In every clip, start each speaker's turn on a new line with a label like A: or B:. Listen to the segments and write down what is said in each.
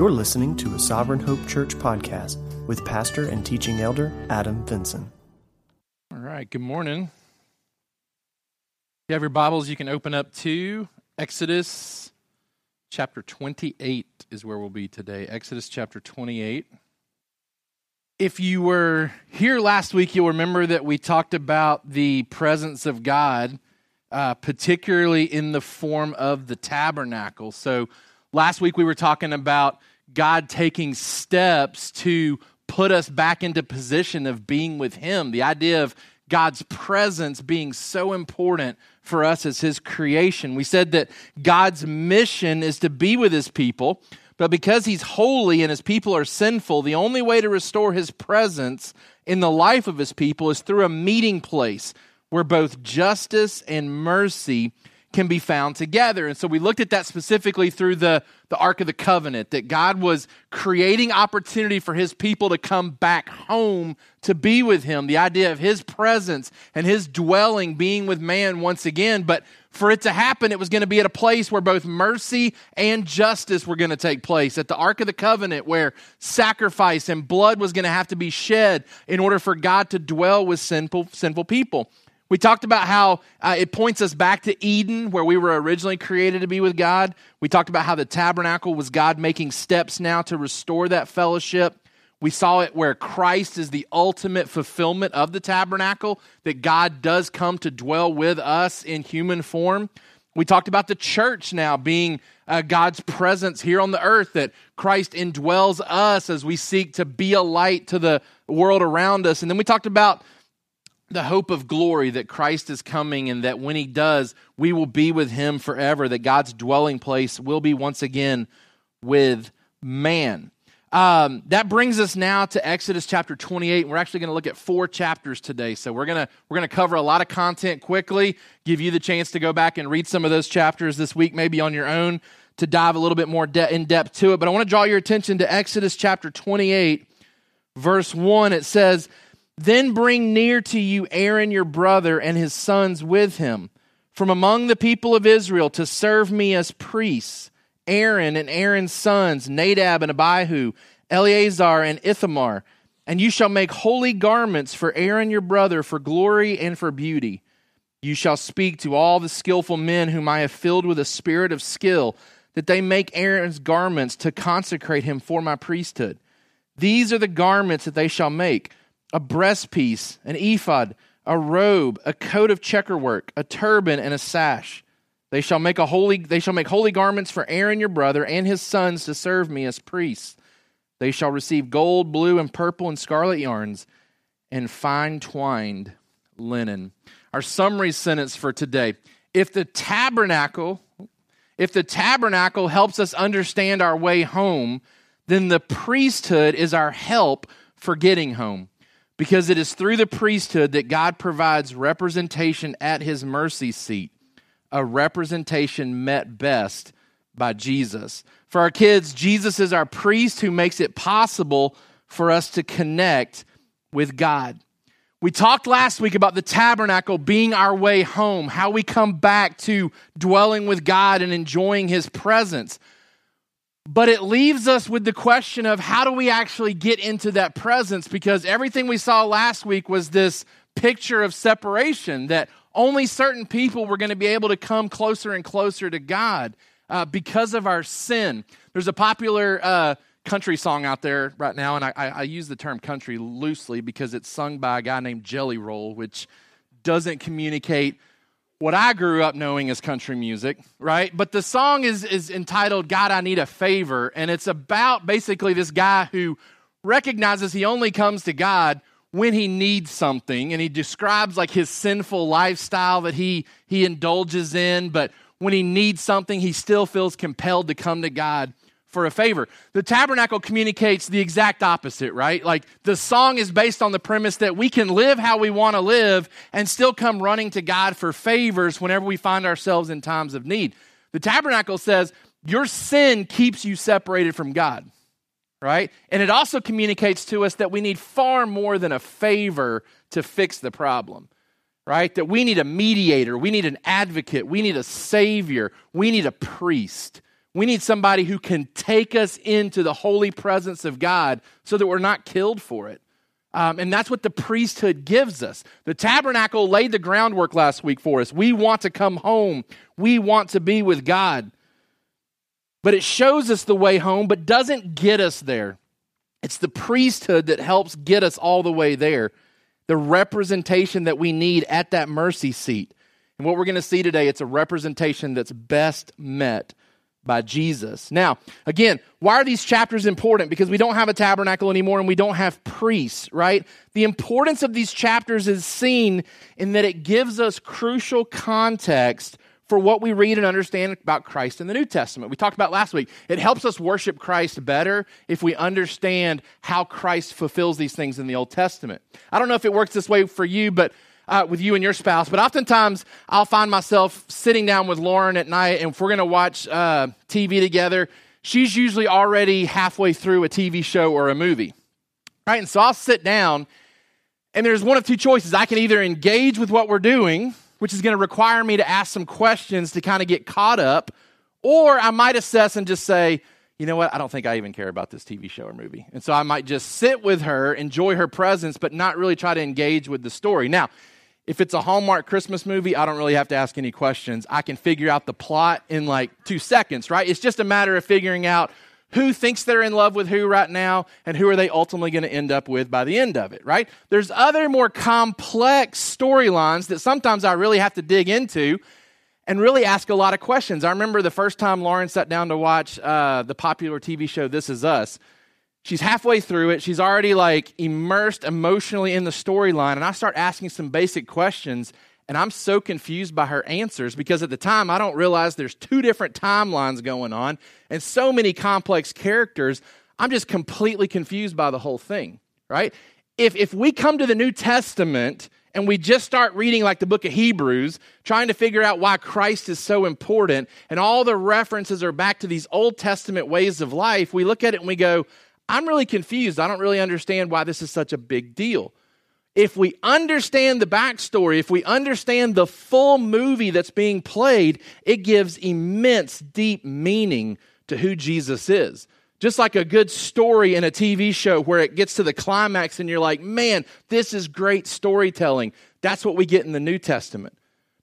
A: You're listening to a Sovereign Hope Church podcast with pastor and teaching elder Adam Vinson.
B: All right, good morning. If you have your Bibles, you can open up to Exodus chapter 28 is where we'll be today. Exodus chapter 28. If you were here last week, you'll remember that we talked about the presence of God, uh, particularly in the form of the tabernacle. So last week we were talking about God taking steps to put us back into position of being with Him. The idea of God's presence being so important for us as His creation. We said that God's mission is to be with His people, but because He's holy and His people are sinful, the only way to restore His presence in the life of His people is through a meeting place where both justice and mercy can be found together. And so we looked at that specifically through the, the Ark of the Covenant, that God was creating opportunity for his people to come back home to be with him. The idea of his presence and his dwelling being with man once again. But for it to happen, it was going to be at a place where both mercy and justice were going to take place. At the Ark of the Covenant, where sacrifice and blood was going to have to be shed in order for God to dwell with sinful, sinful people. We talked about how uh, it points us back to Eden, where we were originally created to be with God. We talked about how the tabernacle was God making steps now to restore that fellowship. We saw it where Christ is the ultimate fulfillment of the tabernacle, that God does come to dwell with us in human form. We talked about the church now being uh, God's presence here on the earth, that Christ indwells us as we seek to be a light to the world around us. And then we talked about the hope of glory that Christ is coming and that when he does, we will be with him forever, that God's dwelling place will be once again with man. Um, that brings us now to Exodus chapter 28. We're actually going to look at four chapters today. So we're going to we're going to cover a lot of content quickly, give you the chance to go back and read some of those chapters this week, maybe on your own, to dive a little bit more de- in depth to it. But I want to draw your attention to Exodus chapter 28, verse 1. It says, then bring near to you Aaron your brother and his sons with him from among the people of Israel to serve me as priests. Aaron and Aaron's sons, Nadab and Abihu, Eleazar and Ithamar. And you shall make holy garments for Aaron your brother for glory and for beauty. You shall speak to all the skillful men whom I have filled with a spirit of skill, that they make Aaron's garments to consecrate him for my priesthood. These are the garments that they shall make a breastpiece, an ephod, a robe, a coat of checkerwork, a turban, and a sash. They shall make a holy they shall make holy garments for Aaron your brother and his sons to serve me as priests. They shall receive gold, blue, and purple and scarlet yarns and fine twined linen. Our summary sentence for today. If the tabernacle if the tabernacle helps us understand our way home, then the priesthood is our help for getting home because it is through the priesthood that God provides representation at his mercy seat, a representation met best by Jesus. For our kids, Jesus is our priest who makes it possible for us to connect with God. We talked last week about the tabernacle being our way home, how we come back to dwelling with God and enjoying his presence. But it leaves us with the question of how do we actually get into that presence? Because everything we saw last week was this picture of separation that only certain people were going to be able to come closer and closer to God uh, because of our sin. There's a popular uh, country song out there right now, and I, I, I use the term country loosely because it's sung by a guy named Jelly Roll, which doesn't communicate what I grew up knowing as country music, right? But the song is, is entitled God, I Need a Favor. And it's about basically this guy who recognizes he only comes to God when he needs something. And he describes like his sinful lifestyle that he, he indulges in. But when he needs something, he still feels compelled to come to God for a favor. The tabernacle communicates the exact opposite, right? Like the song is based on the premise that we can live how we want to live and still come running to God for favors whenever we find ourselves in times of need. The tabernacle says your sin keeps you separated from God, right? And it also communicates to us that we need far more than a favor to fix the problem. Right? That we need a mediator, we need an advocate, we need a savior, we need a priest We need somebody who can take us into the holy presence of God so that we're not killed for it. Um, and that's what the priesthood gives us. The tabernacle laid the groundwork last week for us. We want to come home, we want to be with God. But it shows us the way home, but doesn't get us there. It's the priesthood that helps get us all the way there, the representation that we need at that mercy seat. And what we're going to see today, it's a representation that's best met by Jesus. Now, again, why are these chapters important? Because we don't have a tabernacle anymore and we don't have priests, right? The importance of these chapters is seen in that it gives us crucial context for what we read and understand about Christ in the New Testament. We talked about last week. It helps us worship Christ better if we understand how Christ fulfills these things in the Old Testament. I don't know if it works this way for you, but uh, with you and your spouse, but oftentimes I'll find myself sitting down with Lauren at night, and if we're going to watch uh, TV together, she's usually already halfway through a TV show or a movie, right? And so I'll sit down, and there's one of two choices. I can either engage with what we're doing which is going to require me to ask some questions to kind of get caught up. Or I might assess and just say, you know what, I don't think I even care about this TV show or movie. And so I might just sit with her, enjoy her presence, but not really try to engage with the story. Now, if it's a Hallmark Christmas movie, I don't really have to ask any questions. I can figure out the plot in like two seconds, right? It's just a matter of figuring out who thinks they're in love with who right now and who are they ultimately going to end up with by the end of it, right? There's other more complex storylines that sometimes I really have to dig into and really ask a lot of questions. I remember the first time Lauren sat down to watch uh, the popular TV show This Is Us. She's halfway through it. She's already like immersed emotionally in the storyline. And I start asking some basic questions. And I'm so confused by her answers because at the time I don't realize there's two different timelines going on and so many complex characters. I'm just completely confused by the whole thing, right? If, if we come to the New Testament and we just start reading like the book of Hebrews, trying to figure out why Christ is so important, and all the references are back to these Old Testament ways of life, we look at it and we go, I'm really confused. I don't really understand why this is such a big deal if we understand the backstory, if we understand the full movie that's being played, it gives immense, deep meaning to who Jesus is. Just like a good story in a TV show where it gets to the climax and you're like, man, this is great storytelling. That's what we get in the New Testament.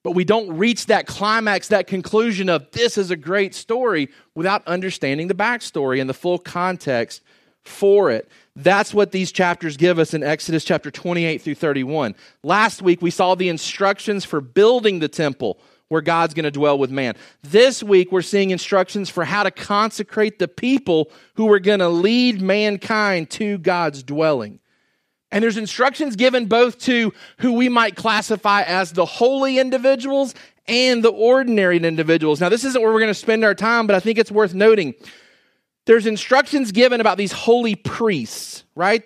B: But we don't reach that climax, that conclusion of this is a great story without understanding the backstory and the full context for it. That's what these chapters give us in Exodus chapter 28 through 31. Last week, we saw the instructions for building the temple where God's going to dwell with man. This week, we're seeing instructions for how to consecrate the people who are going to lead mankind to God's dwelling. And there's instructions given both to who we might classify as the holy individuals and the ordinary individuals. Now, this isn't where we're going to spend our time, but I think it's worth noting there's instructions given about these holy priests, right?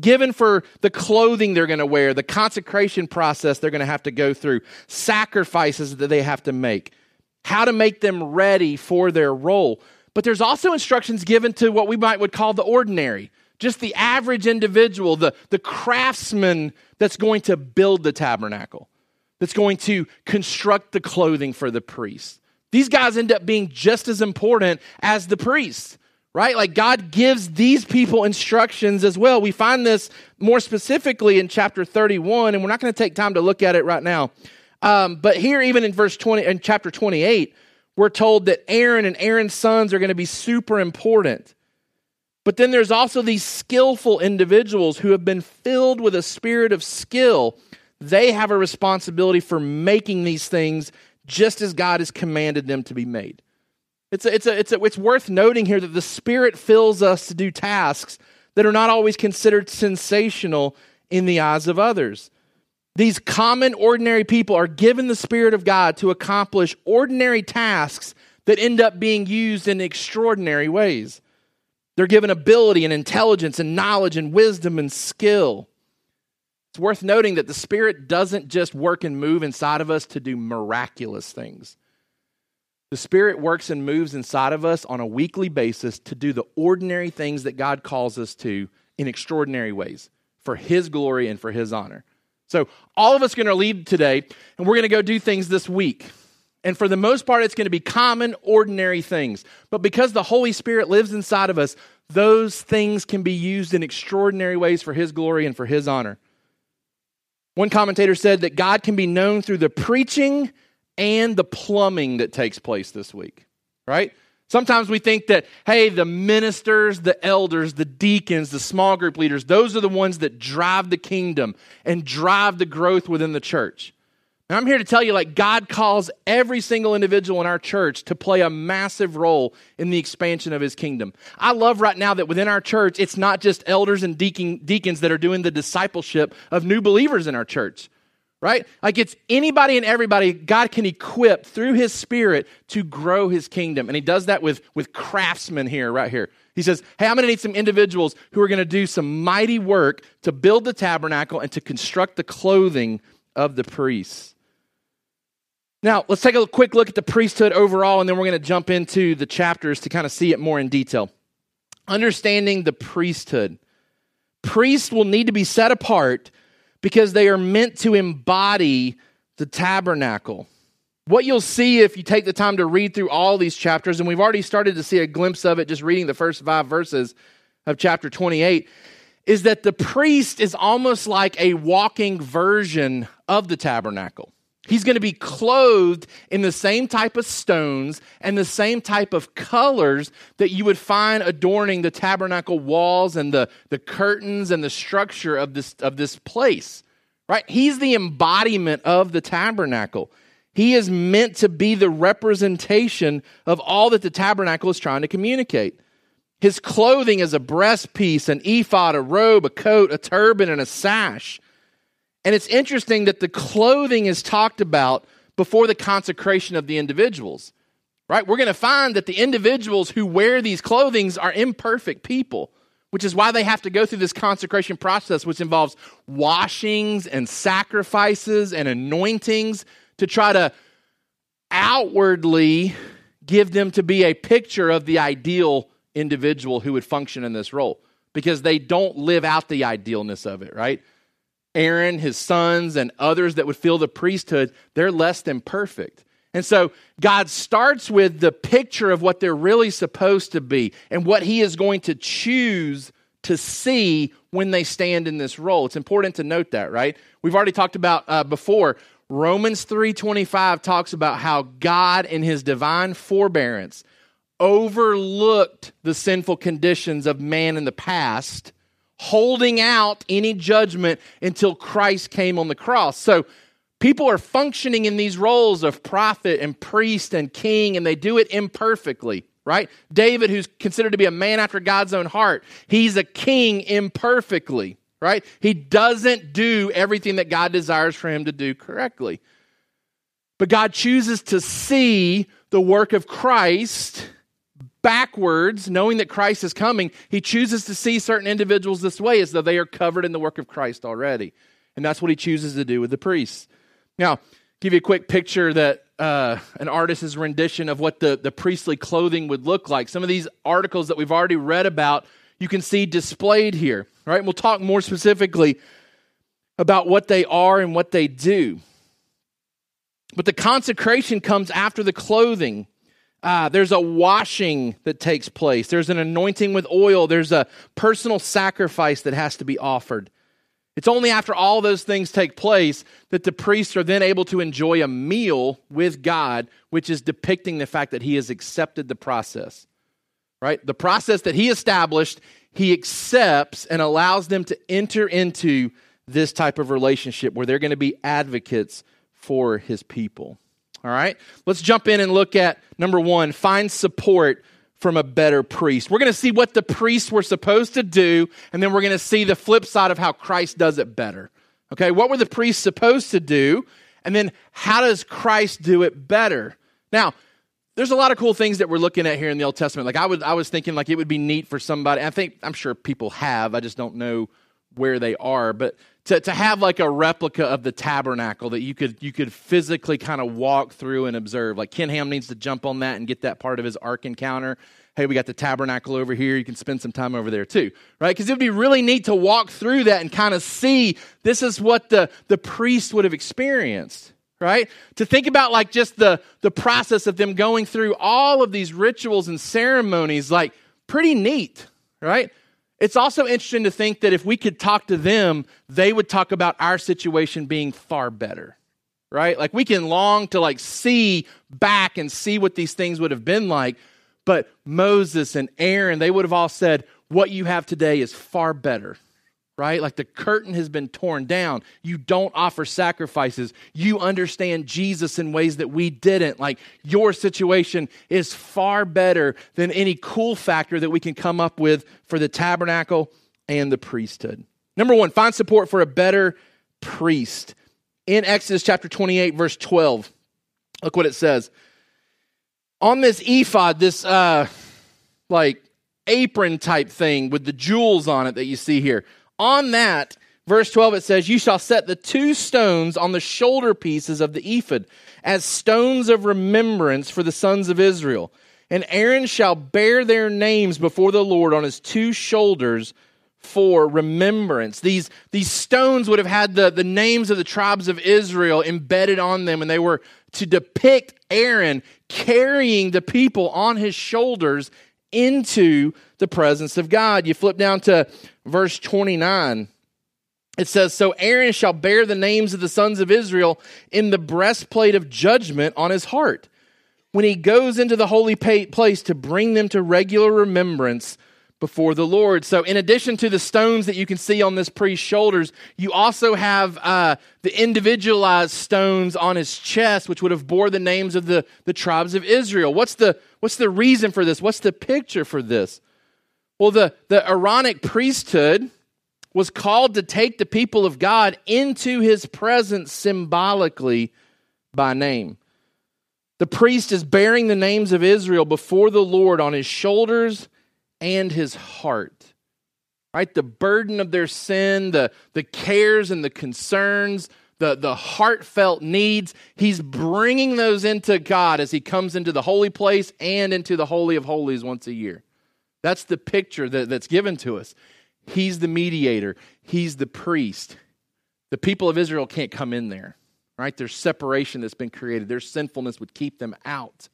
B: Given for the clothing they're going to wear, the consecration process they're going to have to go through, sacrifices that they have to make, how to make them ready for their role. But there's also instructions given to what we might would call the ordinary, just the average individual, the, the craftsman that's going to build the tabernacle, that's going to construct the clothing for the priest. These guys end up being just as important as the priests right? Like God gives these people instructions as well. We find this more specifically in chapter 31, and we're not going to take time to look at it right now. Um, but here, even in verse 20, in chapter 28, we're told that Aaron and Aaron's sons are going to be super important. But then there's also these skillful individuals who have been filled with a spirit of skill. They have a responsibility for making these things just as God has commanded them to be made. It's, a, it's, a, it's, a, it's worth noting here that the Spirit fills us to do tasks that are not always considered sensational in the eyes of others. These common, ordinary people are given the Spirit of God to accomplish ordinary tasks that end up being used in extraordinary ways. They're given ability and intelligence and knowledge and wisdom and skill. It's worth noting that the Spirit doesn't just work and move inside of us to do miraculous things. The Spirit works and moves inside of us on a weekly basis to do the ordinary things that God calls us to in extraordinary ways for His glory and for His honor. So, all of us are going to leave today, and we're going to go do things this week. And for the most part, it's going to be common, ordinary things. But because the Holy Spirit lives inside of us, those things can be used in extraordinary ways for His glory and for His honor. One commentator said that God can be known through the preaching and the plumbing that takes place this week, right? Sometimes we think that, hey, the ministers, the elders, the deacons, the small group leaders, those are the ones that drive the kingdom and drive the growth within the church. And I'm here to tell you, like, God calls every single individual in our church to play a massive role in the expansion of his kingdom. I love right now that within our church, it's not just elders and deacon, deacons that are doing the discipleship of new believers in our church, right? Like, it's anybody and everybody God can equip through his spirit to grow his kingdom. And he does that with, with craftsmen here, right here. He says, Hey, I'm going to need some individuals who are going to do some mighty work to build the tabernacle and to construct the clothing of the priests. Now, let's take a quick look at the priesthood overall, and then we're going to jump into the chapters to kind of see it more in detail. Understanding the priesthood. Priests will need to be set apart because they are meant to embody the tabernacle. What you'll see if you take the time to read through all these chapters, and we've already started to see a glimpse of it just reading the first five verses of chapter 28, is that the priest is almost like a walking version of the tabernacle. He's going to be clothed in the same type of stones and the same type of colors that you would find adorning the tabernacle walls and the, the curtains and the structure of this, of this place. Right? He's the embodiment of the tabernacle. He is meant to be the representation of all that the tabernacle is trying to communicate. His clothing is a breastpiece, an ephod, a robe, a coat, a turban, and a sash. And it's interesting that the clothing is talked about before the consecration of the individuals. Right? We're going to find that the individuals who wear these clothings are imperfect people, which is why they have to go through this consecration process which involves washings and sacrifices and anointings to try to outwardly give them to be a picture of the ideal individual who would function in this role because they don't live out the idealness of it, right? Aaron, his sons, and others that would fill the priesthood, they're less than perfect. And so God starts with the picture of what they're really supposed to be and what he is going to choose to see when they stand in this role. It's important to note that, right? We've already talked about uh, before Romans 3:25 talks about how God in his divine forbearance overlooked the sinful conditions of man in the past holding out any judgment until Christ came on the cross. So people are functioning in these roles of prophet and priest and king, and they do it imperfectly, right? David, who's considered to be a man after God's own heart, he's a king imperfectly, right? He doesn't do everything that God desires for him to do correctly. But God chooses to see the work of Christ backwards, knowing that Christ is coming, he chooses to see certain individuals this way as though they are covered in the work of Christ already. And that's what he chooses to do with the priests. Now, give you a quick picture that uh, an artist's rendition of what the, the priestly clothing would look like. Some of these articles that we've already read about, you can see displayed here. Right? And we'll talk more specifically about what they are and what they do. But the consecration comes after the clothing. Uh, there's a washing that takes place. There's an anointing with oil. There's a personal sacrifice that has to be offered. It's only after all those things take place that the priests are then able to enjoy a meal with God, which is depicting the fact that he has accepted the process. Right? The process that he established, he accepts and allows them to enter into this type of relationship where they're going to be advocates for his people. All right? Let's jump in and look at number one find support from a better priest. We're going to see what the priests were supposed to do, and then we're going to see the flip side of how Christ does it better. Okay? What were the priests supposed to do? And then how does Christ do it better? Now, there's a lot of cool things that we're looking at here in the Old Testament. Like I was, I was thinking like it would be neat for somebody. I think I'm sure people have. I just don't know where they are. But to, to have like a replica of the tabernacle that you could you could physically kind of walk through and observe. Like Ken Ham needs to jump on that and get that part of his ark encounter. Hey, we got the tabernacle over here. You can spend some time over there too, right? Because it would be really neat to walk through that and kind of see this is what the, the priest would have experienced, right? To think about like just the, the process of them going through all of these rituals and ceremonies, like pretty neat, right? It's also interesting to think that if we could talk to them, they would talk about our situation being far better, right? Like we can long to like see back and see what these things would have been like. But Moses and Aaron, they would have all said, what you have today is far better right? Like the curtain has been torn down. You don't offer sacrifices. You understand Jesus in ways that we didn't. Like your situation is far better than any cool factor that we can come up with for the tabernacle and the priesthood. Number one, find support for a better priest. In Exodus chapter 28, verse 12, look what it says. On this ephod, this uh, like apron type thing with the jewels on it that you see here, on that, verse 12, it says, You shall set the two stones on the shoulder pieces of the ephod as stones of remembrance for the sons of Israel. And Aaron shall bear their names before the Lord on his two shoulders for remembrance. These, these stones would have had the, the names of the tribes of Israel embedded on them, and they were to depict Aaron carrying the people on his shoulders into the presence of God. You flip down to verse 29. It says, So Aaron shall bear the names of the sons of Israel in the breastplate of judgment on his heart when he goes into the holy place to bring them to regular remembrance before the Lord. So, in addition to the stones that you can see on this priest's shoulders, you also have uh, the individualized stones on his chest, which would have bore the names of the, the tribes of Israel. What's the, what's the reason for this? What's the picture for this? Well, the, the Aaronic priesthood was called to take the people of God into his presence symbolically by name. The priest is bearing the names of Israel before the Lord on his shoulders and his heart. Right? The burden of their sin, the, the cares and the concerns, the, the heartfelt needs, he's bringing those into God as he comes into the holy place and into the Holy of Holies once a year. That's the picture that, that's given to us. He's the mediator, he's the priest. The people of Israel can't come in there, right? There's separation that's been created, their sinfulness would keep them out.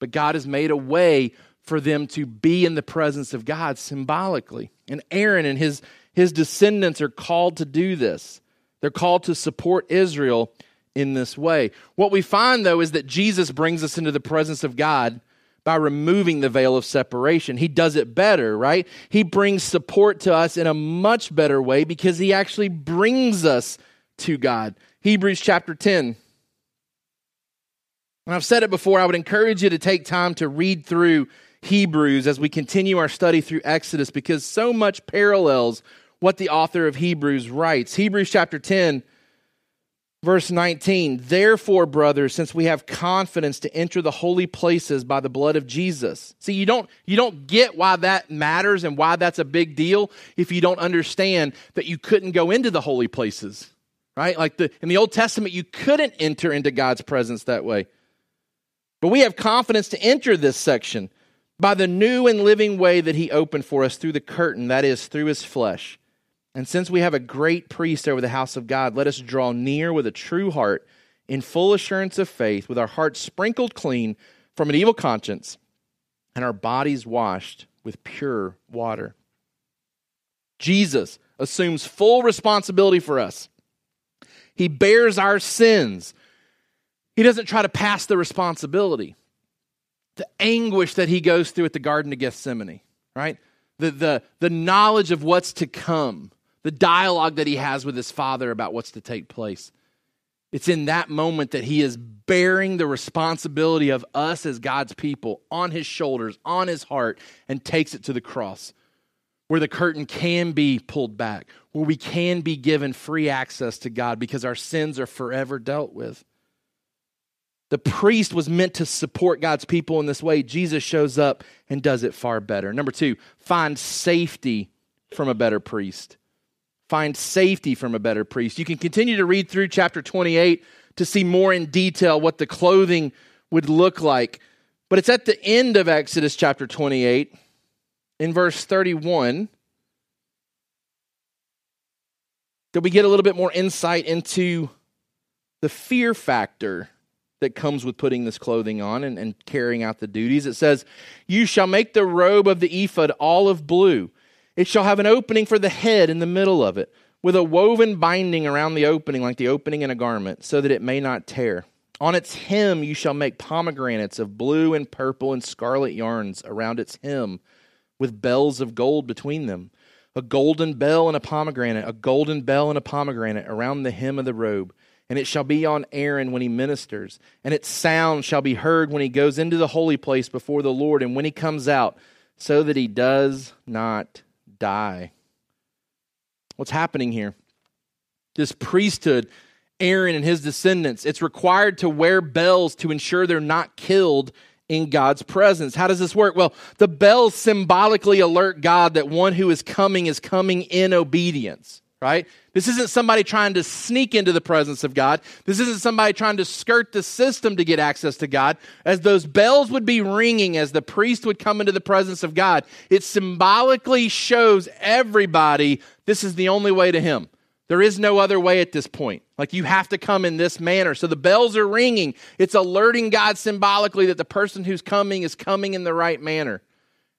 B: But God has made a way for them to be in the presence of God symbolically. And Aaron and his, his descendants are called to do this. They're called to support Israel in this way. What we find, though, is that Jesus brings us into the presence of God by removing the veil of separation. He does it better, right? He brings support to us in a much better way because he actually brings us to God. Hebrews chapter 10. And I've said it before, I would encourage you to take time to read through Hebrews as we continue our study through Exodus because so much parallels what the author of Hebrews writes. Hebrews chapter 10 Verse 19, therefore, brothers, since we have confidence to enter the holy places by the blood of Jesus. See, you don't, you don't get why that matters and why that's a big deal if you don't understand that you couldn't go into the holy places, right? Like the, in the Old Testament, you couldn't enter into God's presence that way. But we have confidence to enter this section by the new and living way that He opened for us through the curtain, that is, through His flesh. And since we have a great priest over the house of God, let us draw near with a true heart in full assurance of faith, with our hearts sprinkled clean from an evil conscience and our bodies washed with pure water. Jesus assumes full responsibility for us. He bears our sins. He doesn't try to pass the responsibility. The anguish that he goes through at the Garden of Gethsemane, right? The, the, the knowledge of what's to come the dialogue that he has with his father about what's to take place. It's in that moment that he is bearing the responsibility of us as God's people on his shoulders, on his heart, and takes it to the cross, where the curtain can be pulled back, where we can be given free access to God because our sins are forever dealt with. The priest was meant to support God's people in this way. Jesus shows up and does it far better. Number two, find safety from a better priest find safety from a better priest. You can continue to read through chapter 28 to see more in detail what the clothing would look like. But it's at the end of Exodus chapter 28, in verse 31, that we get a little bit more insight into the fear factor that comes with putting this clothing on and, and carrying out the duties. It says, You shall make the robe of the ephod olive blue. It shall have an opening for the head in the middle of it, with a woven binding around the opening, like the opening in a garment, so that it may not tear. On its hem you shall make pomegranates of blue and purple and scarlet yarns around its hem, with bells of gold between them. A golden bell and a pomegranate, a golden bell and a pomegranate around the hem of the robe and it shall be on Aaron when he ministers, and its sound shall be heard when he goes into the holy place before the Lord, and when he comes out, so that he does not die. What's happening here? This priesthood, Aaron and his descendants, it's required to wear bells to ensure they're not killed in God's presence. How does this work? Well, the bells symbolically alert God that one who is coming is coming in obedience right? This isn't somebody trying to sneak into the presence of God. This isn't somebody trying to skirt the system to get access to God. As those bells would be ringing as the priest would come into the presence of God, it symbolically shows everybody this is the only way to Him. There is no other way at this point. Like you have to come in this manner. So the bells are ringing. It's alerting God symbolically that the person who's coming is coming in the right manner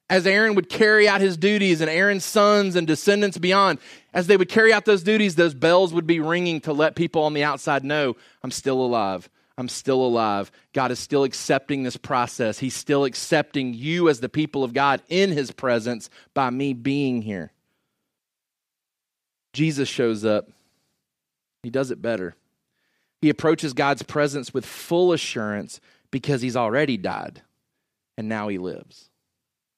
B: as Aaron would carry out his duties and Aaron's sons and descendants beyond, as they would carry out those duties, those bells would be ringing to let people on the outside know, I'm still alive. I'm still alive. God is still accepting this process. He's still accepting you as the people of God in his presence by me being here. Jesus shows up. He does it better. He approaches God's presence with full assurance because he's already died and now he lives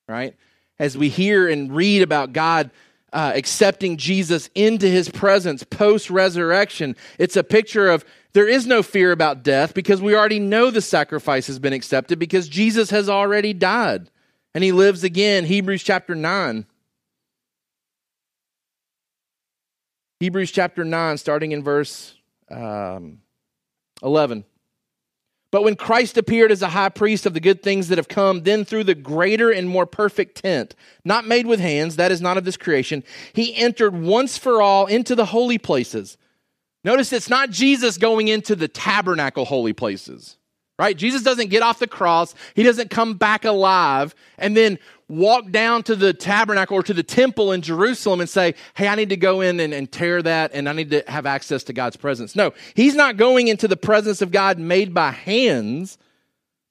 B: right? As we hear and read about God uh, accepting Jesus into his presence post resurrection, it's a picture of there is no fear about death because we already know the sacrifice has been accepted because Jesus has already died and he lives again. Hebrews chapter 9. Hebrews chapter 9, starting in verse um, 11. But when Christ appeared as a high priest of the good things that have come, then through the greater and more perfect tent, not made with hands, that is not of this creation, he entered once for all into the holy places. Notice it's not Jesus going into the tabernacle holy places right? Jesus doesn't get off the cross. He doesn't come back alive and then walk down to the tabernacle or to the temple in Jerusalem and say, Hey, I need to go in and, and, tear that and I need to have access to God's presence. No, he's not going into the presence of God made by hands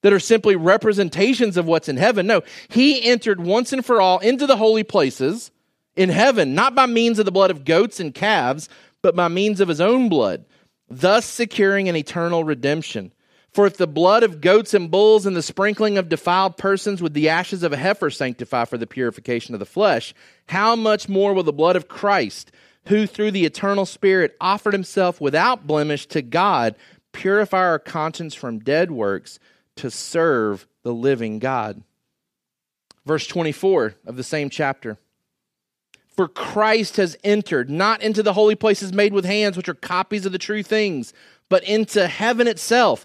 B: that are simply representations of what's in heaven. No, he entered once and for all into the holy places in heaven, not by means of the blood of goats and calves, but by means of his own blood, thus securing an eternal redemption. For if the blood of goats and bulls and the sprinkling of defiled persons with the ashes of a heifer sanctify for the purification of the flesh, how much more will the blood of Christ, who through the eternal Spirit offered himself without blemish to God, purify our conscience from dead works to serve the living God? Verse 24 of the same chapter. For Christ has entered, not into the holy places made with hands, which are copies of the true things, but into heaven itself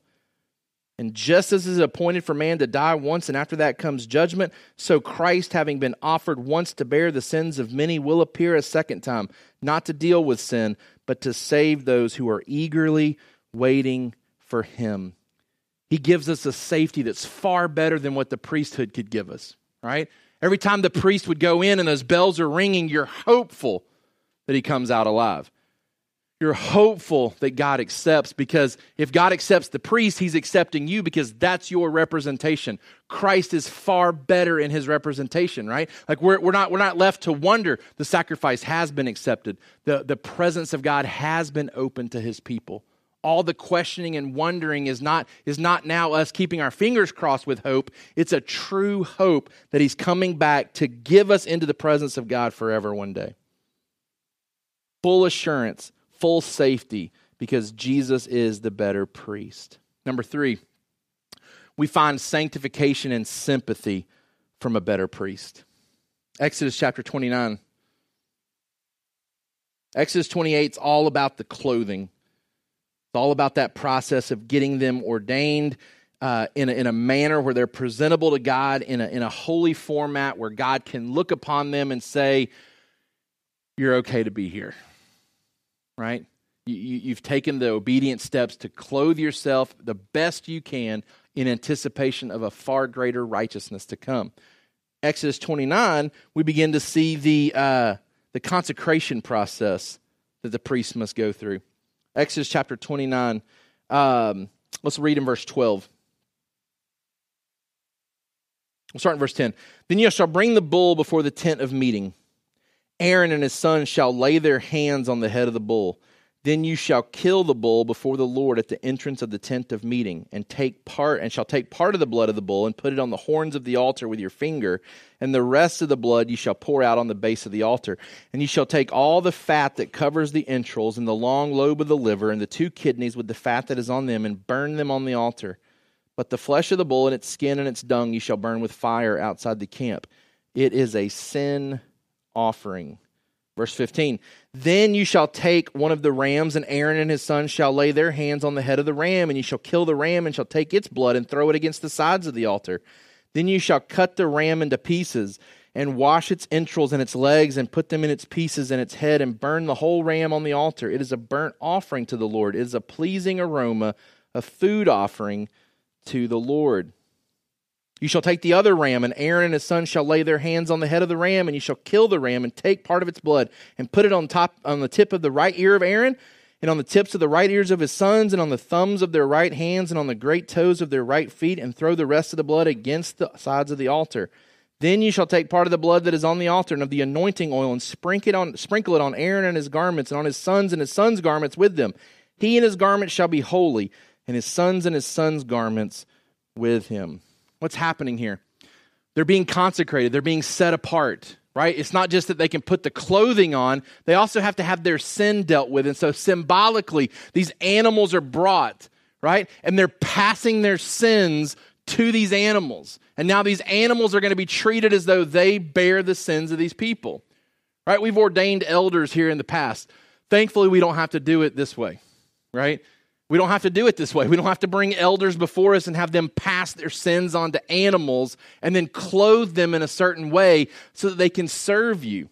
B: And just as it is appointed for man to die once, and after that comes judgment, so Christ, having been offered once to bear the sins of many, will appear a second time, not to deal with sin, but to save those who are eagerly waiting for him. He gives us a safety that's far better than what the priesthood could give us, right? Every time the priest would go in and those bells are ringing, you're hopeful that he comes out alive you're hopeful that God accepts because if God accepts the priest, he's accepting you because that's your representation. Christ is far better in his representation, right? Like we're, we're, not, we're not left to wonder. The sacrifice has been accepted, the, the presence of God has been open to his people. All the questioning and wondering is not, is not now us keeping our fingers crossed with hope. It's a true hope that he's coming back to give us into the presence of God forever one day. Full assurance full safety because Jesus is the better priest. Number three, we find sanctification and sympathy from a better priest. Exodus chapter 29. Exodus 28 is all about the clothing. It's all about that process of getting them ordained uh, in, a, in a manner where they're presentable to God in a, in a holy format where God can look upon them and say, You're okay to be here. Right? You, you've taken the obedient steps to clothe yourself the best you can in anticipation of a far greater righteousness to come. Exodus 29, we begin to see the, uh, the consecration process that the priest must go through. Exodus chapter 29, um, let's read in verse 12. We'll start in verse 10. Then you shall bring the bull before the tent of meeting. Aaron and his sons shall lay their hands on the head of the bull then you shall kill the bull before the Lord at the entrance of the tent of meeting, and take part and shall take part of the blood of the bull and put it on the horns of the altar with your finger, and the rest of the blood you shall pour out on the base of the altar. And you shall take all the fat that covers the entrails, and the long lobe of the liver, and the two kidneys with the fat that is on them, and burn them on the altar. But the flesh of the bull and its skin and its dung you shall burn with fire outside the camp. It is a sin offering. Verse 15 Then you shall take one of the rams, and Aaron and his sons shall lay their hands on the head of the ram, and you shall kill the ram, and shall take its blood and throw it against the sides of the altar. Then you shall cut the ram into pieces, and wash its entrails and its legs, and put them in its pieces and its head, and burn the whole ram on the altar. It is a burnt offering to the Lord, it is a pleasing aroma, a food offering to the Lord. You shall take the other ram, and Aaron and his sons shall lay their hands on the head of the ram, and you shall kill the ram and take part of its blood and put it on top on the tip of the right ear of Aaron, and on the tips of the right ears of his sons, and on the thumbs of their right hands, and on the great toes of their right feet, and throw the rest of the blood against the sides of the altar. Then you shall take part of the blood that is on the altar and of the anointing oil, and sprinkle it on, sprinkle it on Aaron and his garments, and on his sons and his sons' garments with them. He and his garments shall be holy, and his sons and his sons' garments with him. What's happening here? They're being consecrated, they're being set apart, right? It's not just that they can put the clothing on, they also have to have their sin dealt with. And so symbolically, these animals are brought, right? And they're passing their sins to these animals. And now these animals are going to be treated as though they bear the sins of these people, right? We've ordained elders here in the past. Thankfully, we don't have to do it this way, right? We don't have to do it this way. We don't have to bring elders before us and have them pass their sins onto animals and then clothe them in a certain way so that they can serve you.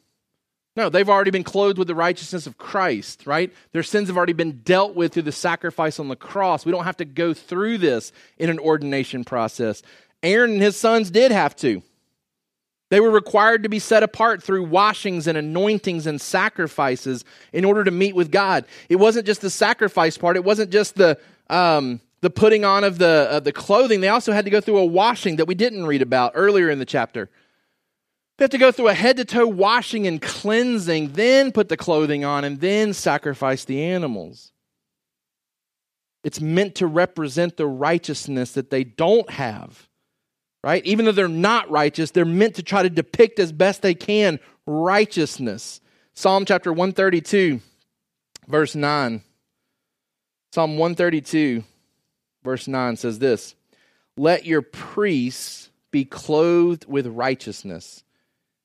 B: No, they've already been clothed with the righteousness of Christ, right? Their sins have already been dealt with through the sacrifice on the cross. We don't have to go through this in an ordination process. Aaron and his sons did have to. They were required to be set apart through washings and anointings and sacrifices in order to meet with God. It wasn't just the sacrifice part, it wasn't just the, um, the putting on of the, uh, the clothing. They also had to go through a washing that we didn't read about earlier in the chapter. They have to go through a head to toe washing and cleansing, then put the clothing on, and then sacrifice the animals. It's meant to represent the righteousness that they don't have right? Even though they're not righteous, they're meant to try to depict as best they can righteousness. Psalm chapter 132, verse 9. Psalm 132, verse 9 says this Let your priests be clothed with righteousness,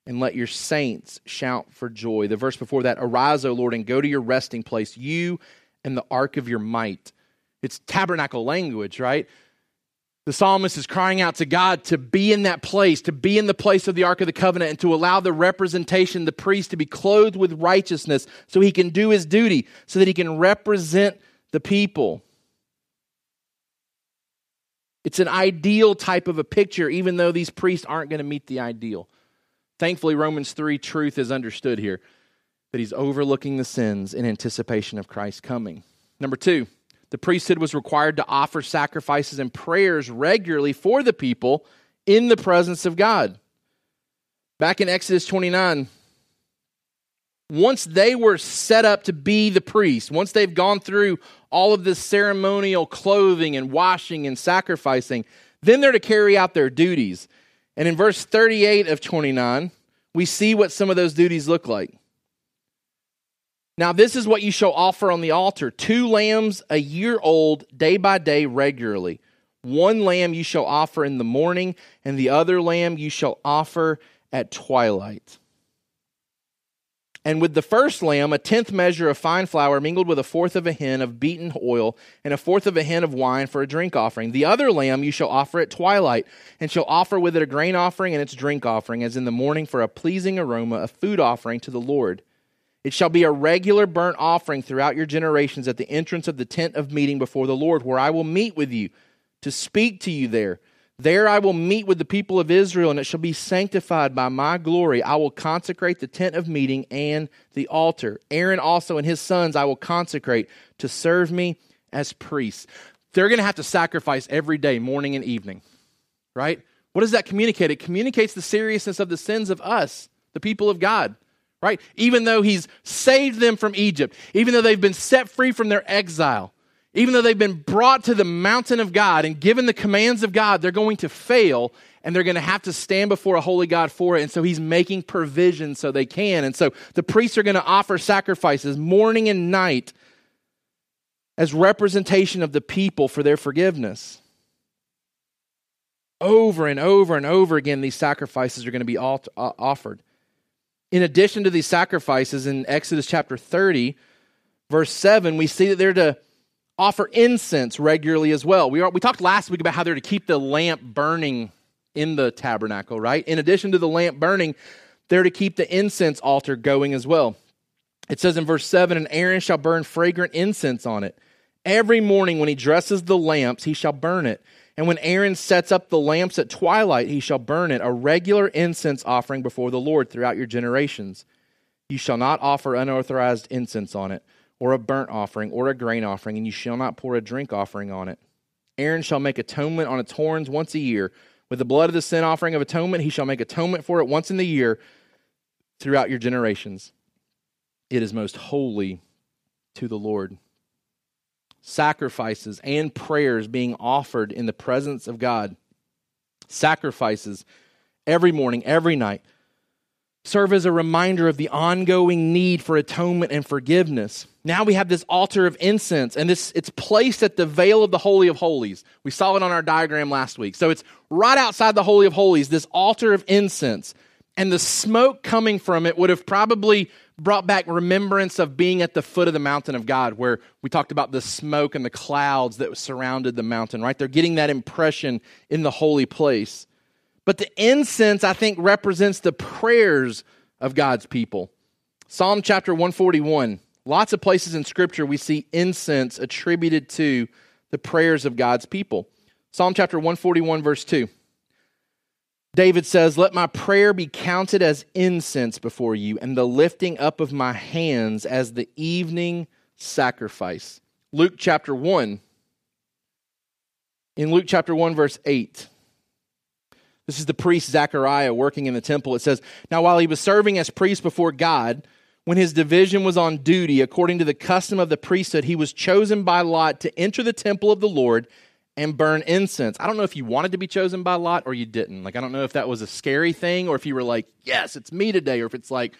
B: and let your saints shout for joy. The verse before that Arise, O Lord, and go to your resting place, you and the ark of your might. It's tabernacle language, right? The psalmist is crying out to God to be in that place, to be in the place of the Ark of the Covenant, and to allow the representation, the priest, to be clothed with righteousness so he can do his duty, so that he can represent the people. It's an ideal type of a picture, even though these priests aren't going to meet the ideal. Thankfully, Romans 3 truth is understood here that he's overlooking the sins in anticipation of Christ's coming. Number two, the priesthood was required to offer sacrifices and prayers regularly for the people in the presence of God. Back in Exodus 29, once they were set up to be the priest, once they've gone through all of this ceremonial clothing and washing and sacrificing, then they're to carry out their duties. And in verse 38 of 29, we see what some of those duties look like. Now, this is what you shall offer on the altar two lambs a year old, day by day, regularly. One lamb you shall offer in the morning, and the other lamb you shall offer at twilight. And with the first lamb, a tenth measure of fine flour mingled with a fourth of a hin of beaten oil, and a fourth of a hin of wine for a drink offering. The other lamb you shall offer at twilight, and shall offer with it a grain offering and its drink offering, as in the morning for a pleasing aroma, a food offering to the Lord. It shall be a regular burnt offering throughout your generations at the entrance of the tent of meeting before the Lord, where I will meet with you to speak to you there. There I will meet with the people of Israel, and it shall be sanctified by my glory. I will consecrate the tent of meeting and the altar. Aaron also and his sons I will consecrate to serve me as priests. They're going to have to sacrifice every day, morning and evening, right? What does that communicate? It communicates the seriousness of the sins of us, the people of God, right? Even though he's saved them from Egypt, even though they've been set free from their exile, even though they've been brought to the mountain of God and given the commands of God, they're going to fail and they're going to have to stand before a holy God for it. And so he's making provision so they can. And so the priests are going to offer sacrifices morning and night as representation of the people for their forgiveness. Over and over and over again, these sacrifices are going to be uh, offered. In addition to these sacrifices in Exodus chapter 30, verse 7, we see that they're to offer incense regularly as well. We, are, we talked last week about how they're to keep the lamp burning in the tabernacle, right? In addition to the lamp burning, they're to keep the incense altar going as well. It says in verse 7 And Aaron shall burn fragrant incense on it. Every morning when he dresses the lamps, he shall burn it. And when Aaron sets up the lamps at twilight, he shall burn it, a regular incense offering before the Lord throughout your generations. You shall not offer unauthorized incense on it or a burnt offering, or a grain offering, and you shall not pour a drink offering on it. Aaron shall make atonement on its horns once a year. With the blood of the sin offering of atonement, he shall make atonement for it once in the year throughout your generations. It is most holy to the Lord. Sacrifices and prayers being offered in the presence of God. Sacrifices every morning, every night serve as a reminder of the ongoing need for atonement and forgiveness. Now we have this altar of incense, and this it's placed at the veil of the Holy of Holies. We saw it on our diagram last week. So it's right outside the Holy of Holies, this altar of incense. And the smoke coming from it would have probably brought back remembrance of being at the foot of the mountain of God, where we talked about the smoke and the clouds that surrounded the mountain, right? They're getting that impression in the holy place. But the incense, I think, represents the prayers of God's people. Psalm chapter 141. Lots of places in Scripture we see incense attributed to the prayers of God's people. Psalm chapter 141, verse 2. David says, Let my prayer be counted as incense before you, and the lifting up of my hands as the evening sacrifice. Luke chapter 1. In Luke chapter 1, verse 8. This is the priest Zechariah working in the temple. It says, Now while he was serving as priest before God, when his division was on duty, according to the custom of the priesthood, he was chosen by lot to enter the temple of the Lord and burn incense. I don't know if you wanted to be chosen by lot or you didn't. Like, I don't know if that was a scary thing or if you were like, yes, it's me today, or if it's like,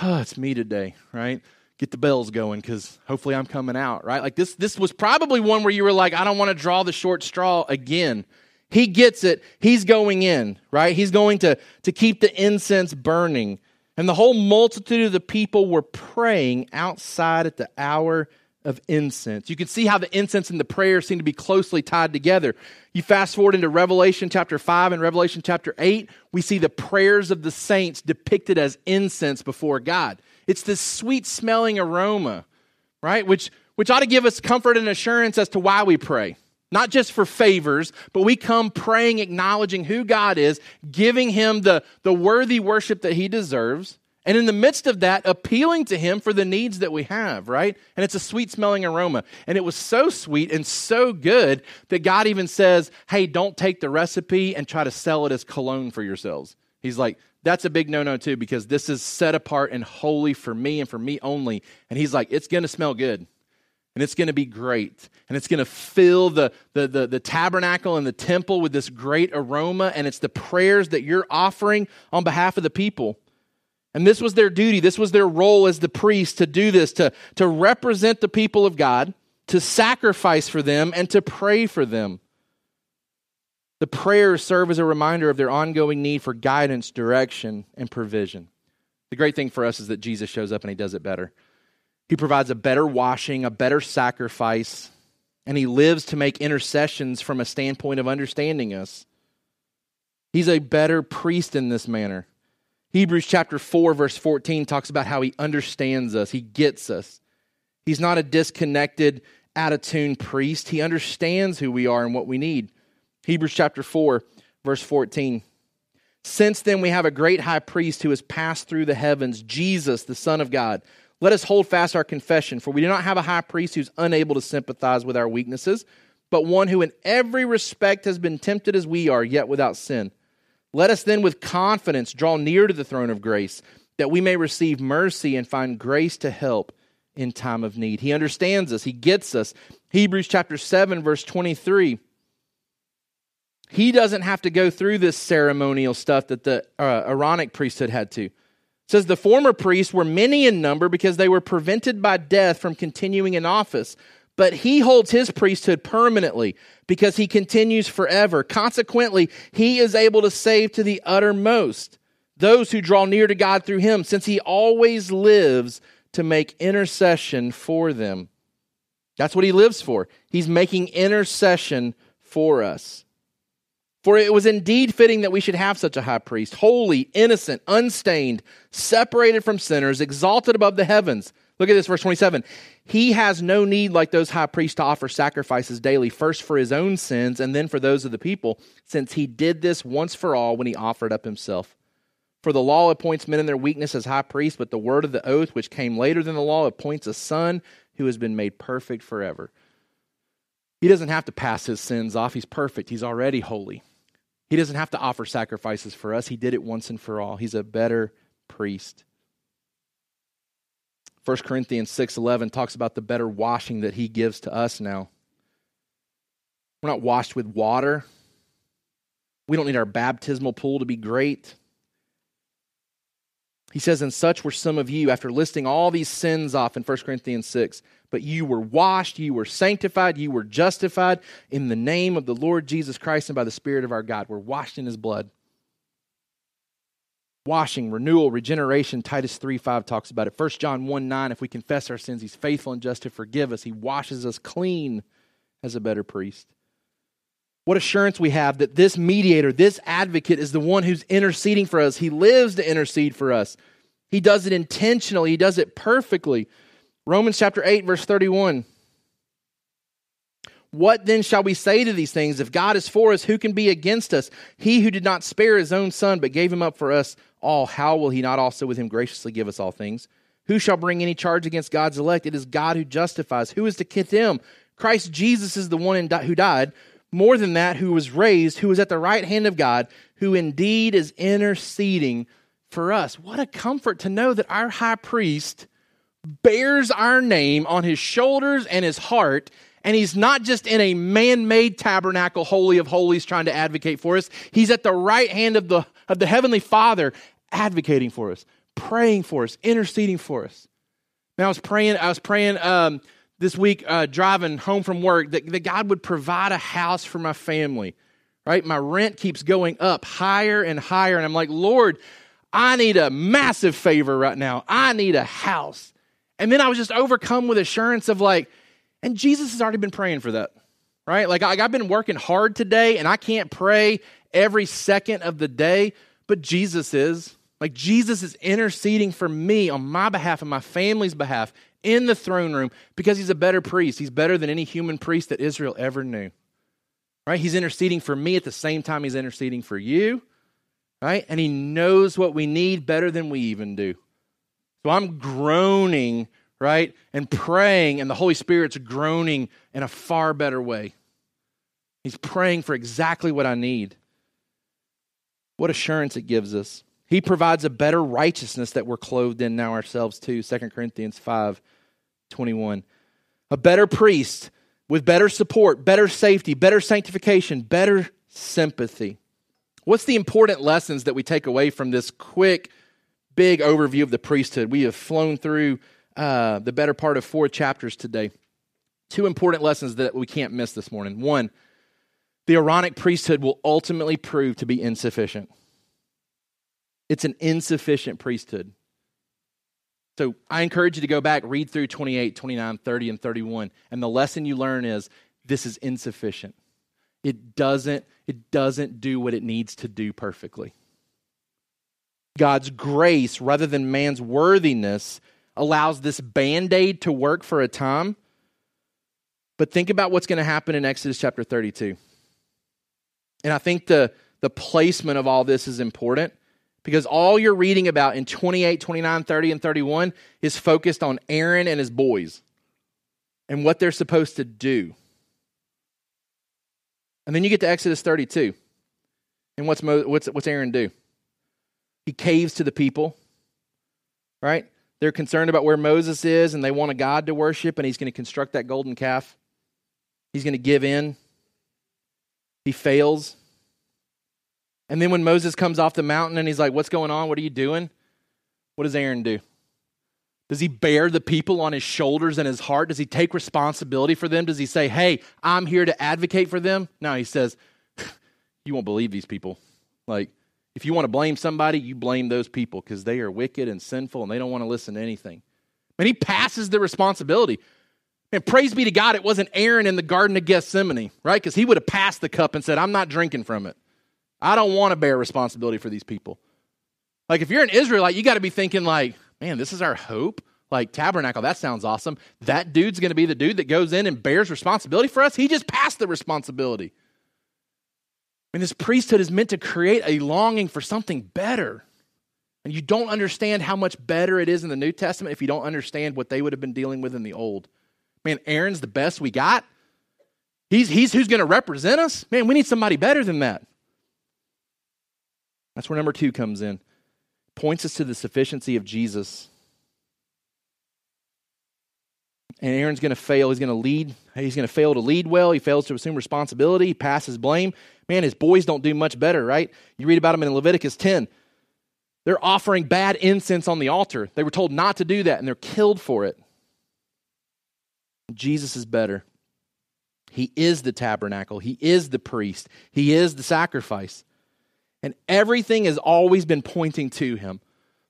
B: oh, it's me today, right? Get the bells going because hopefully I'm coming out, right? Like, this, this was probably one where you were like, I don't want to draw the short straw again. He gets it. He's going in, right? He's going to, to keep the incense burning. And the whole multitude of the people were praying outside at the hour of incense. You can see how the incense and the prayer seem to be closely tied together. You fast forward into Revelation chapter 5 and Revelation chapter 8, we see the prayers of the saints depicted as incense before God. It's this sweet smelling aroma, right? Which, which ought to give us comfort and assurance as to why we pray not just for favors, but we come praying, acknowledging who God is, giving him the, the worthy worship that he deserves, and in the midst of that, appealing to him for the needs that we have, right? And it's a sweet smelling aroma. And it was so sweet and so good that God even says, hey, don't take the recipe and try to sell it as cologne for yourselves. He's like, that's a big no no, too, because this is set apart and holy for me and for me only. And he's like, it's going to smell good and it's going to be great. And it's going to fill the, the, the, the, tabernacle and the temple with this great aroma. And it's the prayers that you're offering on behalf of the people. And this was their duty, this was their role as the priest to do this, to, to represent the people of God, to sacrifice for them, and to pray for them. The prayers serve as a reminder of their ongoing need for guidance, direction, and provision. The great thing for us is that Jesus shows up and he does it better. He provides a better washing, a better sacrifice, and he lives to make intercessions from a standpoint of understanding us. He's a better priest in this manner. Hebrews chapter 4, verse 14 talks about how he understands us, he gets us. He's not a disconnected, out of tune priest. He understands who we are and what we need. Hebrews chapter 4, verse 14. Since then, we have a great high priest who has passed through the heavens, Jesus, the Son of God. Let us hold fast our confession, for we do not have a high priest who's unable to sympathize with our weaknesses, but one who in every respect has been tempted as we are, yet without sin. Let us then with confidence draw near to the throne of grace, that we may receive mercy and find grace to help in time of need. He understands us, He gets us. Hebrews chapter 7, verse 23. He doesn't have to go through this ceremonial stuff that the uh, Aaronic priesthood had to. It says the former priests were many in number because they were prevented by death from continuing in office. But he holds his priesthood permanently because he continues forever. Consequently, he is able to save to the uttermost those who draw near to God through him, since he always lives to make intercession for them. That's what he lives for. He's making intercession for us. For it was indeed fitting that we should have such a high priest, holy, innocent, unstained, separated from sinners, exalted above the heavens. Look at this, verse 27. He has no need, like those high priests, to offer sacrifices daily, first for his own sins and then for those of the people, since he did this once for all when he offered up himself. For the law appoints men in their weakness as high priests, but the word of the oath, which came later than the law, appoints a son who has been made perfect forever. He doesn't have to pass his sins off. He's perfect. He's already holy. He doesn't have to offer sacrifices for us. He did it once and for all. He's a better priest. 1 Corinthians 6:11 talks about the better washing that he gives to us now. We're not washed with water. We don't need our baptismal pool to be great. He says, And such were some of you, after listing all these sins off in 1 Corinthians 6. But you were washed, you were sanctified, you were justified in the name of the Lord Jesus Christ and by the Spirit of our God. We're washed in his blood. Washing, renewal, regeneration, Titus 3 5 talks about it. 1 John 1 9, if we confess our sins, he's faithful and just to forgive us. He washes us clean as a better priest. What assurance we have that this mediator, this advocate, is the one who's interceding for us. He lives to intercede for us. He does it intentionally, he does it perfectly. Romans chapter 8, verse 31. What then shall we say to these things? If God is for us, who can be against us? He who did not spare his own son, but gave him up for us all, how will he not also with him graciously give us all things? Who shall bring any charge against God's elect? It is God who justifies. Who is to condemn? Christ Jesus is the one who died more than that, who was raised, who is at the right hand of God, who indeed is interceding for us. What a comfort to know that our high priest bears our name on his shoulders and his heart. And he's not just in a man made tabernacle, holy of holies, trying to advocate for us. He's at the right hand of the, of the heavenly Father, advocating for us, praying for us, interceding for us. Now, I was praying, I was praying um, this week uh, driving home from work that, that God would provide a house for my family. Right? My rent keeps going up higher and higher. And I'm like, Lord, I need a massive favor right now. I need a house. And then I was just overcome with assurance of like, and Jesus has already been praying for that. Right? Like, I, I've been working hard today and I can't pray every second of the day, but Jesus is. Like, Jesus is interceding for me on my behalf and my family's behalf in the throne room because he's a better priest. He's better than any human priest that Israel ever knew. Right? He's interceding for me at the same time he's interceding for you. Right? And he knows what we need better than we even do. So I'm groaning, right? And praying, and the Holy Spirit's groaning in a far better way. He's praying for exactly what I need. What assurance it gives us. He provides a better righteousness that we're clothed in now ourselves too. 2 Corinthians 5 21. A better priest with better support, better safety, better sanctification, better sympathy. What's the important lessons that we take away from this quick, big overview of the priesthood? We have flown through uh, the better part of four chapters today. Two important lessons that we can't miss this morning. One, the Aaronic priesthood will ultimately prove to be insufficient. It's an insufficient priesthood. So I encourage you to go back, read through 28, 29, 30, and 31. And the lesson you learn is this is insufficient. It doesn't, it doesn't do what it needs to do perfectly. God's grace, rather than man's worthiness, allows this band aid to work for a time. But think about what's going to happen in Exodus chapter 32. And I think the, the placement of all this is important because all you're reading about in 28, 29, 30, and 31 is focused on Aaron and his boys and what they're supposed to do. And then you get to Exodus 32. And what's, Mo, what's, what's Aaron do? He caves to the people, right? They're concerned about where Moses is and they want a God to worship, and he's going to construct that golden calf. He's going to give in. He fails. And then when Moses comes off the mountain and he's like, What's going on? What are you doing? What does Aaron do? Does he bear the people on his shoulders and his heart? Does he take responsibility for them? Does he say, Hey, I'm here to advocate for them? No, he says, You won't believe these people. Like, if you want to blame somebody, you blame those people because they are wicked and sinful and they don't want to listen to anything. And he passes the responsibility. And praise be to God, it wasn't Aaron in the Garden of Gethsemane, right? Because he would have passed the cup and said, I'm not drinking from it. I don't want to bear responsibility for these people. Like, if you're an Israelite, you got to be thinking, like, man, this is our hope. Like, tabernacle, that sounds awesome. That dude's going to be the dude that goes in and bears responsibility for us. He just passed the responsibility. I mean, this priesthood is meant to create a longing for something better. And you don't understand how much better it is in the New Testament if you don't understand what they would have been dealing with in the Old. Man, Aaron's the best we got. He's, he's who's going to represent us. Man, we need somebody better than that. That's where number two comes in. Points us to the sufficiency of Jesus. And Aaron's going to fail. He's going to lead. He's going to fail to lead well. He fails to assume responsibility. He passes blame. Man, his boys don't do much better, right? You read about them in Leviticus 10. They're offering bad incense on the altar. They were told not to do that, and they're killed for it. Jesus is better. He is the tabernacle, He is the priest, He is the sacrifice. And everything has always been pointing to Him.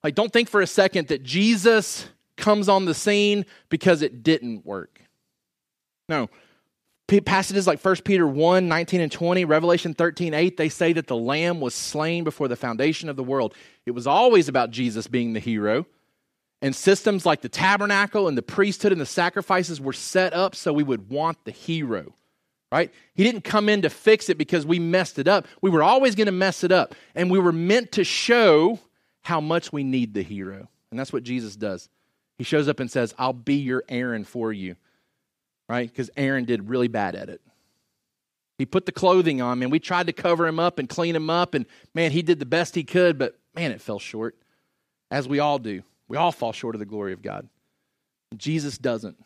B: Like, don't think for a second that Jesus comes on the scene because it didn't work. No. Passages like 1 Peter 1 19 and 20, Revelation 13 8, they say that the Lamb was slain before the foundation of the world. It was always about Jesus being the hero. And systems like the tabernacle and the priesthood and the sacrifices were set up so we would want the hero, right? He didn't come in to fix it because we messed it up. We were always going to mess it up. And we were meant to show how much we need the hero. And that's what Jesus does. He shows up and says, I'll be your Aaron for you, right? Because Aaron did really bad at it. He put the clothing on, man. We tried to cover him up and clean him up, and man, he did the best he could, but man, it fell short, as we all do. We all fall short of the glory of God. Jesus doesn't.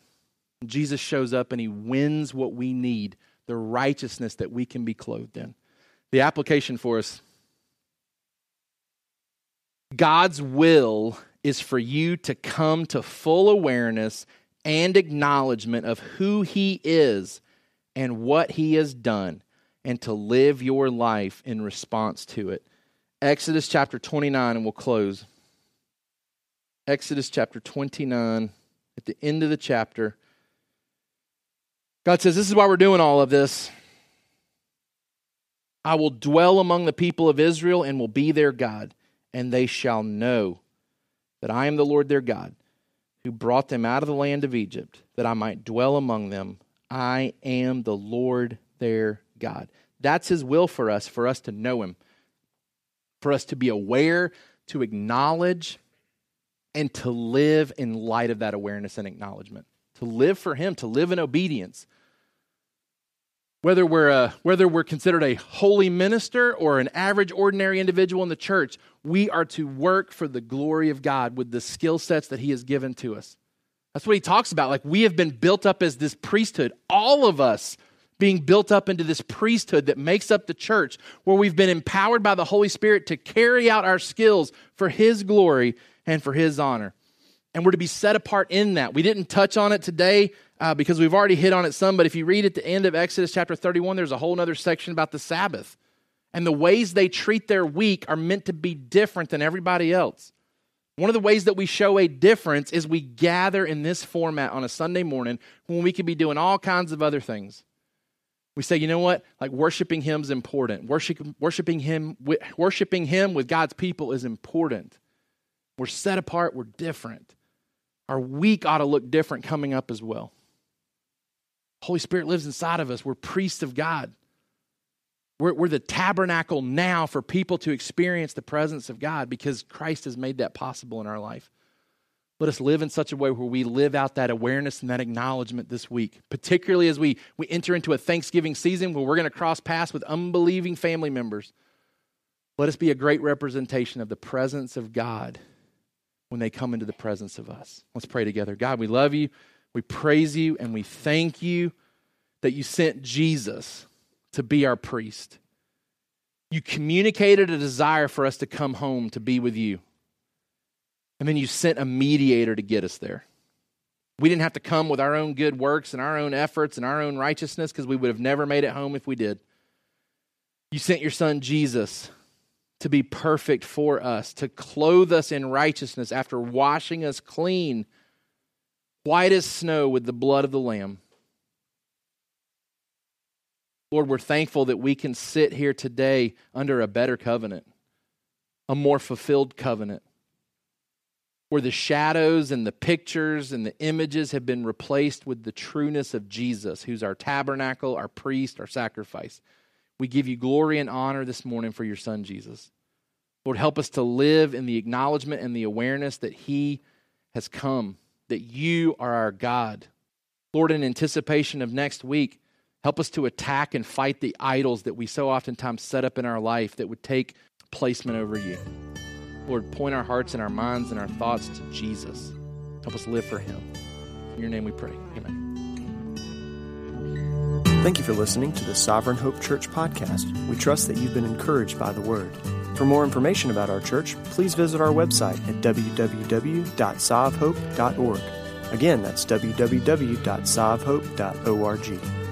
B: Jesus shows up and he wins what we need the righteousness that we can be clothed in. The application for us God's will is for you to come to full awareness and acknowledgement of who He is and what He has done, and to live your life in response to it. Exodus chapter 29, and we'll close. Exodus chapter 29, at the end of the chapter, God says, This is why we're doing all of this. I will dwell among the people of Israel and will be their God, and they shall know that I am the Lord their God, who brought them out of the land of Egypt, that I might dwell among them. I am the Lord their God. That's his will for us, for us to know him, for us to be aware, to acknowledge, and to live in light of that awareness and acknowledgement. To live for Him, to live in obedience. Whether we're, a, whether we're considered a holy minister or an average, ordinary individual in the church, we are to work for the glory of God with the skill sets that He has given to us. That's what He talks about. Like we have been built up as this priesthood, all of us being built up into this priesthood that makes up the church, where we've been empowered by the Holy Spirit to carry out our skills for His glory and for His honor. And we're to be set apart in that. We didn't touch on it today uh, because we've already hit on it some, but if you read at the end of Exodus chapter 31, there's a whole other section about the Sabbath. And the ways they treat their week are meant to be different than everybody else. One of the ways that we show a difference is we gather in this format on a Sunday morning when we could be doing all kinds of other things. We say, you know what? Like worshiping Him is important. Worship, worshiping Him, worshiping Him with God's people is important. We're set apart. We're different. Our week ought to look different coming up as well. Holy Spirit lives inside of us. We're priests of God. We're, we're the tabernacle now for people to experience the presence of God because Christ has made that possible in our life. Let us live in such a way where we live out that awareness and that acknowledgement this week, particularly as we, we enter into a Thanksgiving season where we're going to cross paths with unbelieving family members. Let us be a great representation of the presence of God when they come into the presence of us. Let's pray together. God, we love you, we praise you, and we thank you that you sent Jesus to be our priest. You communicated a desire for us to come home to be with you. And then you sent a mediator to get us there. We didn't have to come with our own good works and our own efforts and our own righteousness because we would have never made it home if we did. You sent your son Jesus to be perfect for us, to clothe us in righteousness after washing us clean, white as snow with the blood of the Lamb. Lord, we're thankful that we can sit here today under a better covenant, a more fulfilled covenant, where the shadows and the pictures and the images have been replaced with the trueness of Jesus, who's our tabernacle, our priest, our sacrifice. We give you glory and honor this morning for your son, Jesus. Lord, help us to live in the acknowledgement and the awareness that he has come, that you are our God. Lord, in anticipation of next week, Help us to attack and fight the idols that we so oftentimes set up in our life that would take placement over you. Lord, point our hearts and our minds and our thoughts to Jesus. Help us live for him. In your name we pray.
A: Amen. Thank you for listening to the Sovereign Hope Church podcast. We trust that you've been encouraged by the word. For more information about our church, please visit our website at www.sovhope.org. Again, that's www.sovhope.org.